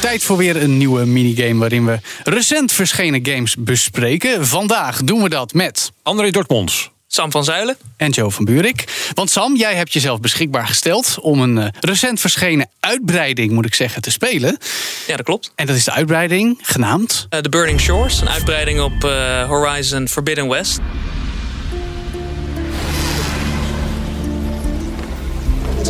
Tijd voor weer een nieuwe minigame waarin we recent verschenen games bespreken. Vandaag doen we dat met André Dortmonds. Sam van Zuilen. en Joe van Buurik. Want Sam, jij hebt jezelf beschikbaar gesteld om een eh, recent verschenen uitbreiding, moet ik zeggen, te spelen. Ja, dat klopt. En dat is de uitbreiding genaamd. Eh, The Burning Shores, een uitbreiding op eh, Horizon Forbidden West.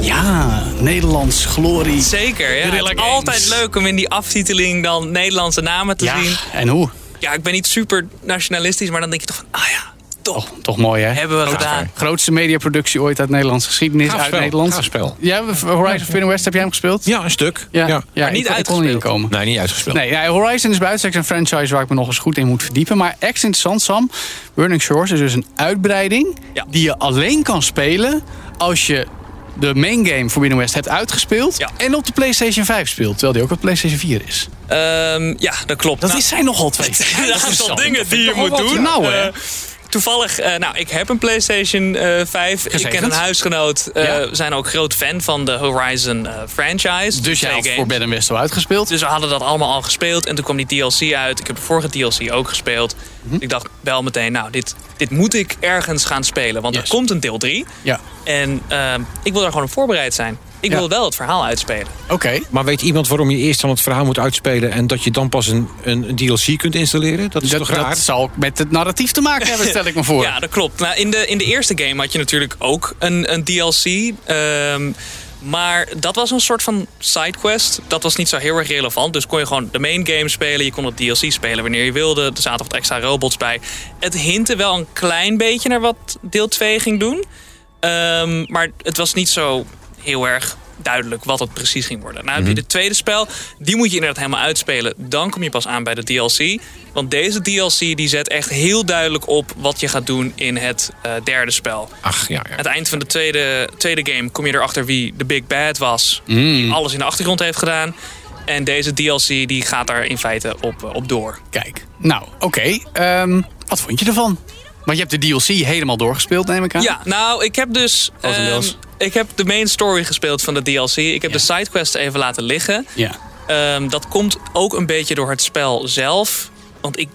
Ja, Nederlands glorie. Zeker, ja. Het is altijd leuk om in die aftiteling dan Nederlandse namen te Ja, zien. en hoe? Ja, ik ben niet super nationalistisch, maar dan denk je toch van, ah ja, toch, Oh, toch mooi, hè? hebben we gedaan. Grootste mediaproductie ooit uit Nederlandse geschiedenis. Gaaf uit spel, Nederland. gaaf spel. Ja, Horizon Forbidden West, heb jij hem gespeeld? Ja, een stuk. Ja, ja. Maar niet ik, ik kon niet uitgespeeld. komen. Nee, niet uitgespeeld. Nee, ja, Horizon is bij uitstek een franchise waar ik me nog eens goed in moet verdiepen. Maar extra interessant, Sam. Burning Shores is dus een uitbreiding Ja. die je alleen kan spelen als je de main game Forbidden West hebt uitgespeeld Ja. en op de PlayStation 5 speelt, terwijl die ook op PlayStation 4 is. Ehm, ja, dat klopt. Dat Nou, is zijn nogal twee. een aantal dingen die je moet doen. Nou, hè? Eh, toevallig, eh, nou, ik heb een PlayStation eh 5. Ik Gezegend. ken een huisgenoot. eh. We zijn ook groot fan van de Horizon eh, franchise. Dus jij had games. Forbidden West al uitgespeeld. Dus we hadden dat allemaal al gespeeld. En toen kwam die DLC uit. Ik heb de vorige DLC ook gespeeld. Mhm. Ik dacht wel meteen, nou, dit, dit moet ik ergens gaan spelen. Want Yes. er komt een deel 3. Ja, En ehm, ik wil daar gewoon op voorbereid zijn. Ik Ja. wil wel het verhaal uitspelen. oké. Maar weet iemand waarom je eerst dan het verhaal moet uitspelen... en dat je dan pas een, een, DLC kunt installeren? Dat is Dat, toch raar? dat zal met het narratief te maken hebben, stel ik me voor. Ja, dat klopt. Nou, in, de, in de eerste game had je natuurlijk ook een, een DLC. ehm, maar dat was een soort van sidequest. Dat was niet zo heel erg relevant. Dus kon je gewoon de main game spelen. Je kon het DLC spelen wanneer je wilde. Er zaten wat extra robots bij. Het hintte wel een klein beetje naar wat deel 2 ging doen. Ehm, maar het was niet zo heel erg duidelijk wat het precies ging worden. Nou heb je de tweede spel, die moet je inderdaad helemaal uitspelen. Dan kom je pas aan bij de DLC. Want deze DLC die zet echt heel duidelijk op wat je gaat doen in het eh, derde spel. Ach, ja, ja. Aan het eind van de tweede, tweede game kom je erachter wie de Big Bad was. Die alles in de achtergrond heeft gedaan. En deze DLC die gaat daar in feite op, eh, op door. Kijk, nou, oké. Ehm, wat vond je ervan? Want je hebt de DLC helemaal doorgespeeld, neem ik aan. Ja, nou, ik heb dus. Ehm, ik heb de main story gespeeld van de DLC. Ik heb Ja. de sidequest even laten liggen. Ja. Ehm, dat komt ook een beetje door het spel zelf. Want ik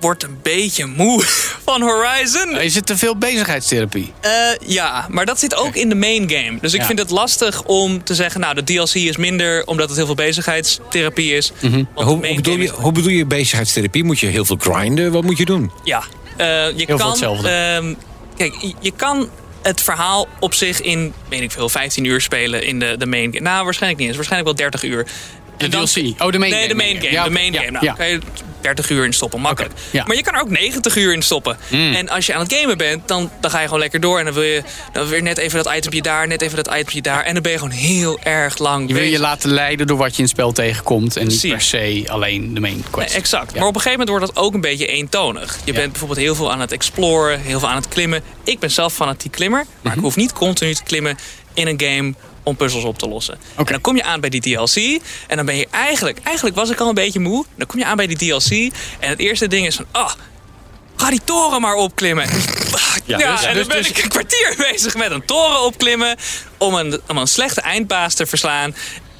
word een beetje moe van Horizon. Is het te veel bezigheidstherapie? Eh, ja, maar dat zit ook in de main game. Dus ik Ja. vind het lastig om te zeggen... nou, de DLC is minder omdat het heel veel bezigheidstherapie is. Want de Hoe, bedoel je, is- hoe bedoel je bezigheidstherapie? Moet je heel veel grinden? Wat moet je doen? Ja, je veel kan... hetzelfde. ehm, kijk, je- kan het verhaal op zich in, weet ik veel, 15 uur spelen in de, de main game. Nou, waarschijnlijk niet eens. Waarschijnlijk wel 30 uur. De dan- DLC. Oh, de main nee, game. de main game. Ja, de main Ja, game. Nou, ja. kan je 30 uur in stoppen, makkelijk. Ja. Maar je kan er ook 90 uur in stoppen. En als je aan het gamen bent, dan, dan ga je gewoon lekker door. En dan wil je dan weer net even dat itempje daar, net even dat itempje daar. En dan ben je gewoon heel erg lang Je wil je laten leiden door wat je in het spel tegenkomt. En niet per se alleen de main quest. Nee, exact. Ja. Maar op een gegeven moment wordt dat ook een beetje eentonig. Je Ja. bent bijvoorbeeld heel veel aan het exploren, heel veel aan het klimmen. Ik ben zelf fanatiek klimmer, maar Mhm. ik hoef niet continu te klimmen in een game om puzzels op te lossen. En dan kom je aan bij die DLC en dan ben je eigenlijk, eigenlijk was ik al een beetje moe. Dan kom je aan bij die DLC en het eerste ding is van, ah, ga die toren maar opklimmen. Ja, dus- en dus- dan ben dus- ik een kwartier bezig met een toren opklimmen om een, om een slechte eindbaas te verslaan.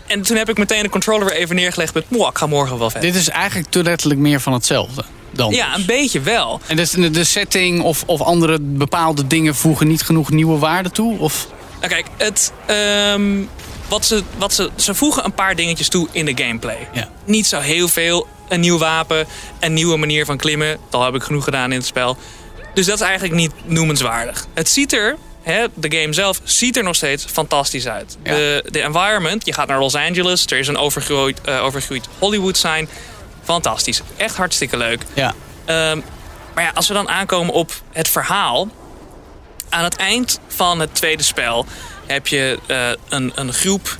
En toen heb ik meteen de controller weer even neergelegd met, "Mwah, ik ga morgen wel verder. Dit is eigenlijk te letterlijk meer van hetzelfde. Dan Ja, een beetje wel. En dus de, de setting of, of andere bepaalde dingen voegen niet genoeg nieuwe waarde toe? Of? Nou kijk, het, ehm, wat ze, wat ze, ze voegen een paar dingetjes toe in de gameplay. Ja. Niet zo heel veel. Een nieuw wapen, een nieuwe manier van klimmen. Dat heb ik genoeg gedaan in het spel. Dus dat is eigenlijk niet noemenswaardig. Het ziet er, hè, de game zelf, ziet er nog steeds fantastisch uit. Ja. De, de environment, je gaat naar Los Angeles. Er is een overgroeid, eh, overgroeid Hollywood sign. Fantastisch. Echt hartstikke leuk. Ja. Ehm, maar ja, als we dan aankomen op het verhaal. Aan het eind van het tweede spel heb je eh, een, een groep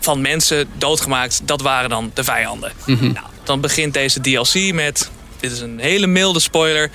van mensen doodgemaakt. Dat waren dan de vijanden. Nou, dan begint deze DLC met dit is een hele milde spoiler.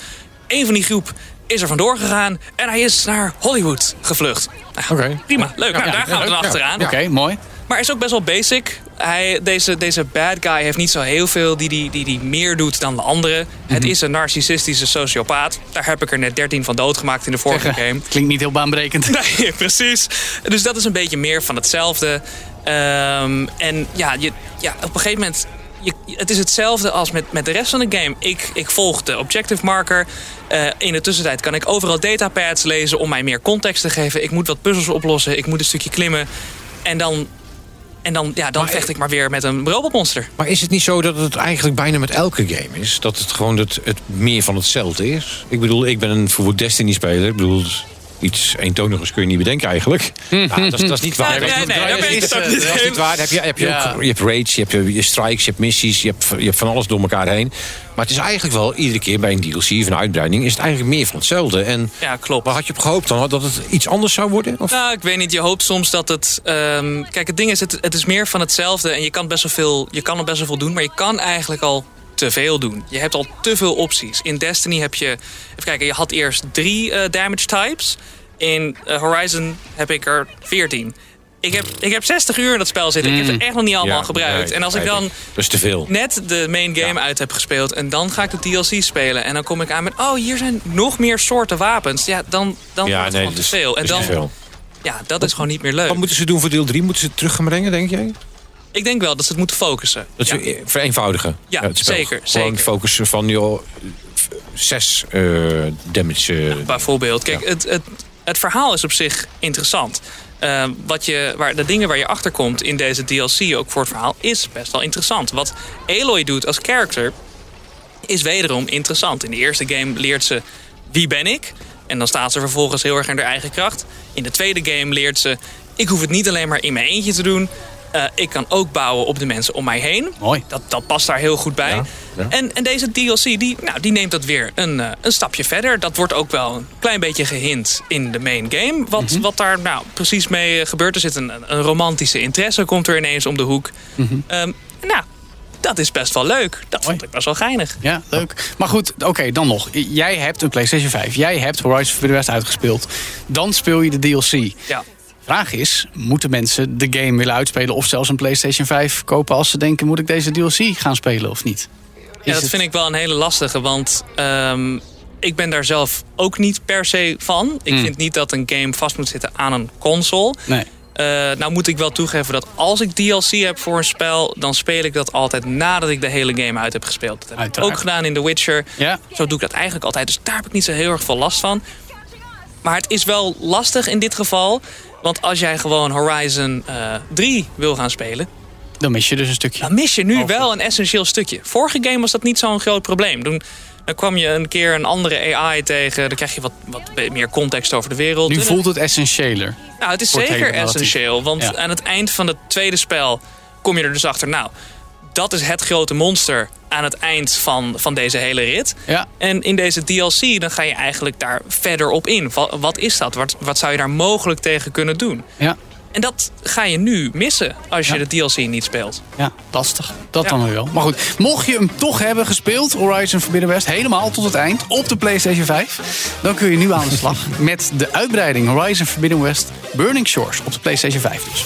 Een van die groep is er vandoor gegaan en hij is naar Hollywood gevlucht. Nou, Oké. Prima, leuk. Nou, Ja, daar gaan we dan achteraan. Oké, mooi. Maar is ook best wel basic. Hij, deze, deze bad guy heeft niet zo heel veel die, die, die, die meer doet dan de anderen. Het Mhm. is een narcissistische sociopaat. Daar heb ik er net 13 van doodgemaakt in de vorige game. Klinkt niet heel baanbrekend. Nee, precies. Dus dat is een beetje meer van hetzelfde. Ehm, en ja, je, ja, op een gegeven moment... Je, het is hetzelfde als met, met de rest van de game. Ik, ik volg de objective marker. Eh, in de tussentijd kan ik overal datapads lezen om mij meer context te geven. Ik moet wat puzzels oplossen. Ik moet een stukje klimmen. En dan, en dan, ja, dan Maar- vecht ik maar weer met een robotmonster. Maar is het niet zo dat het eigenlijk bijna met elke game is? Dat het gewoon het, het meer van hetzelfde is? Ik bedoel, ik ben een bijvoorbeeld Destiny-speler. Ik bedoel, iets eentonigers kun je niet bedenken eigenlijk. Ja, dat, is, dat is niet waar. Nee, nee, nee, Dat is niet waar. Heb je, heb je, Ja. ook, je hebt raids, je hebt je, je strikes, je hebt missies, je hebt, je hebt van alles door elkaar heen. Maar het is eigenlijk wel iedere keer bij een DLC of een uitbreiding... is het eigenlijk meer van hetzelfde. En Ja, klopt. waar had je op gehoopt dan? Dat het iets anders zou worden? Of? Nou, ik weet niet. Je hoopt soms dat het. ehm, kijk, het ding is, het, het is meer van hetzelfde. En je kan, best wel veel, je kan er best wel veel doen, maar je kan eigenlijk al te veel doen. Je hebt al te veel opties. In Destiny heb je. Even kijken, je had eerst drie eh, damage types. In eh, Horizon heb ik er 14. Ik heb, ik heb 60 uur in dat spel zitten. Ik heb het echt nog niet allemaal Ja, gebruikt. nee, en als ik dan Dat is te veel. net de main game uit heb gespeeld en dan ga ik de DLC spelen en dan kom ik aan met oh hier zijn nog meer soorten wapens ja dan dan wordt het gewoon te veel en dat is dan te veel. ja dat is gewoon niet meer leuk Wat moeten ze doen voor deel 3? Moeten ze het terug gaan brengen, denk jij? Ik denk wel dat ze het moeten focussen Dat ja. ze vereenvoudigen. Ja, het spel. zeker, Gewoon zeker. focussen van joh, zes eh, damage. eh, bijvoorbeeld kijk Ja. het, het, het verhaal is op zich interessant Eh, wat je, waar, de dingen waar je achter komt in deze DLC ook voor het verhaal is best wel interessant. Wat Aloy doet als character is wederom interessant. In de eerste game leert ze wie ben ik? En dan staat ze vervolgens heel erg in haar eigen kracht. In de tweede game leert ze ik hoef het niet alleen maar in mijn eentje te doen. Eh, ik kan ook bouwen op de mensen om mij heen. Mooi. Dat, dat past daar heel goed bij. Ja, ja. En, en deze DLC die, nou, die neemt dat weer een, eh, een stapje verder. Dat wordt ook wel een klein beetje gehint in de main game. Wat, Mhm. wat daar nou, precies mee eh, gebeurt. Er zit een, een romantische interesse, komt er ineens om de hoek. Mhm. Ehm, nou, dat is best wel leuk. Dat Mooi. vond ik best wel geinig. Ja, leuk. Maar goed, oké, dan nog. Jij hebt een PlayStation 5. Jij hebt Horizon Forbidden West uitgespeeld. Dan speel je de DLC. Ja. Vraag is, moeten mensen de game willen uitspelen... of zelfs een PlayStation 5 kopen als ze denken... moet ik deze DLC gaan spelen of niet? Ja, dat vind ik wel een hele lastige, want ehm, ik ben daar zelf ook niet per se van. Ik Hmm. vind niet dat een game vast moet zitten aan een console. Nee. Eh, nou moet ik wel toegeven dat als ik DLC heb voor een spel... dan speel ik dat altijd nadat ik de hele game uit heb gespeeld. Dat heb ik ook gedaan in The Witcher. Ja. Zo doe ik dat eigenlijk altijd. Dus daar heb ik niet zo heel erg veel last van. Maar het is wel lastig in dit geval. Want als jij gewoon Horizon eh 3 wil gaan spelen... Dan mis je dus een stukje. dan mis je nu Over. wel een essentieel stukje. Vorige game was dat niet zo'n groot probleem. Toen, dan kwam je een keer een andere AI tegen. Dan krijg je wat, wat meer context over de wereld. Nu voelt het essentiëler. nou, het is zeker essentieel. Want Ja. aan het eind van het tweede spel kom je er dus achter. Nou, dat is het grote monster aan het eind van, van deze hele rit. Ja. En in deze DLC dan ga je eigenlijk daar verder op in. Wat, wat is dat? Wat, wat zou je daar mogelijk tegen kunnen doen? Ja. En dat ga je nu missen als je Ja. de DLC niet speelt. Ja, lastig. Dat Ja. dan wel. Maar goed, mocht je hem toch hebben gespeeld, Horizon Forbidden West, helemaal tot het eind, op de PlayStation 5, dan kun je nu aan de slag met de uitbreiding Horizon Forbidden West Burning Shores op de PlayStation 5 dus.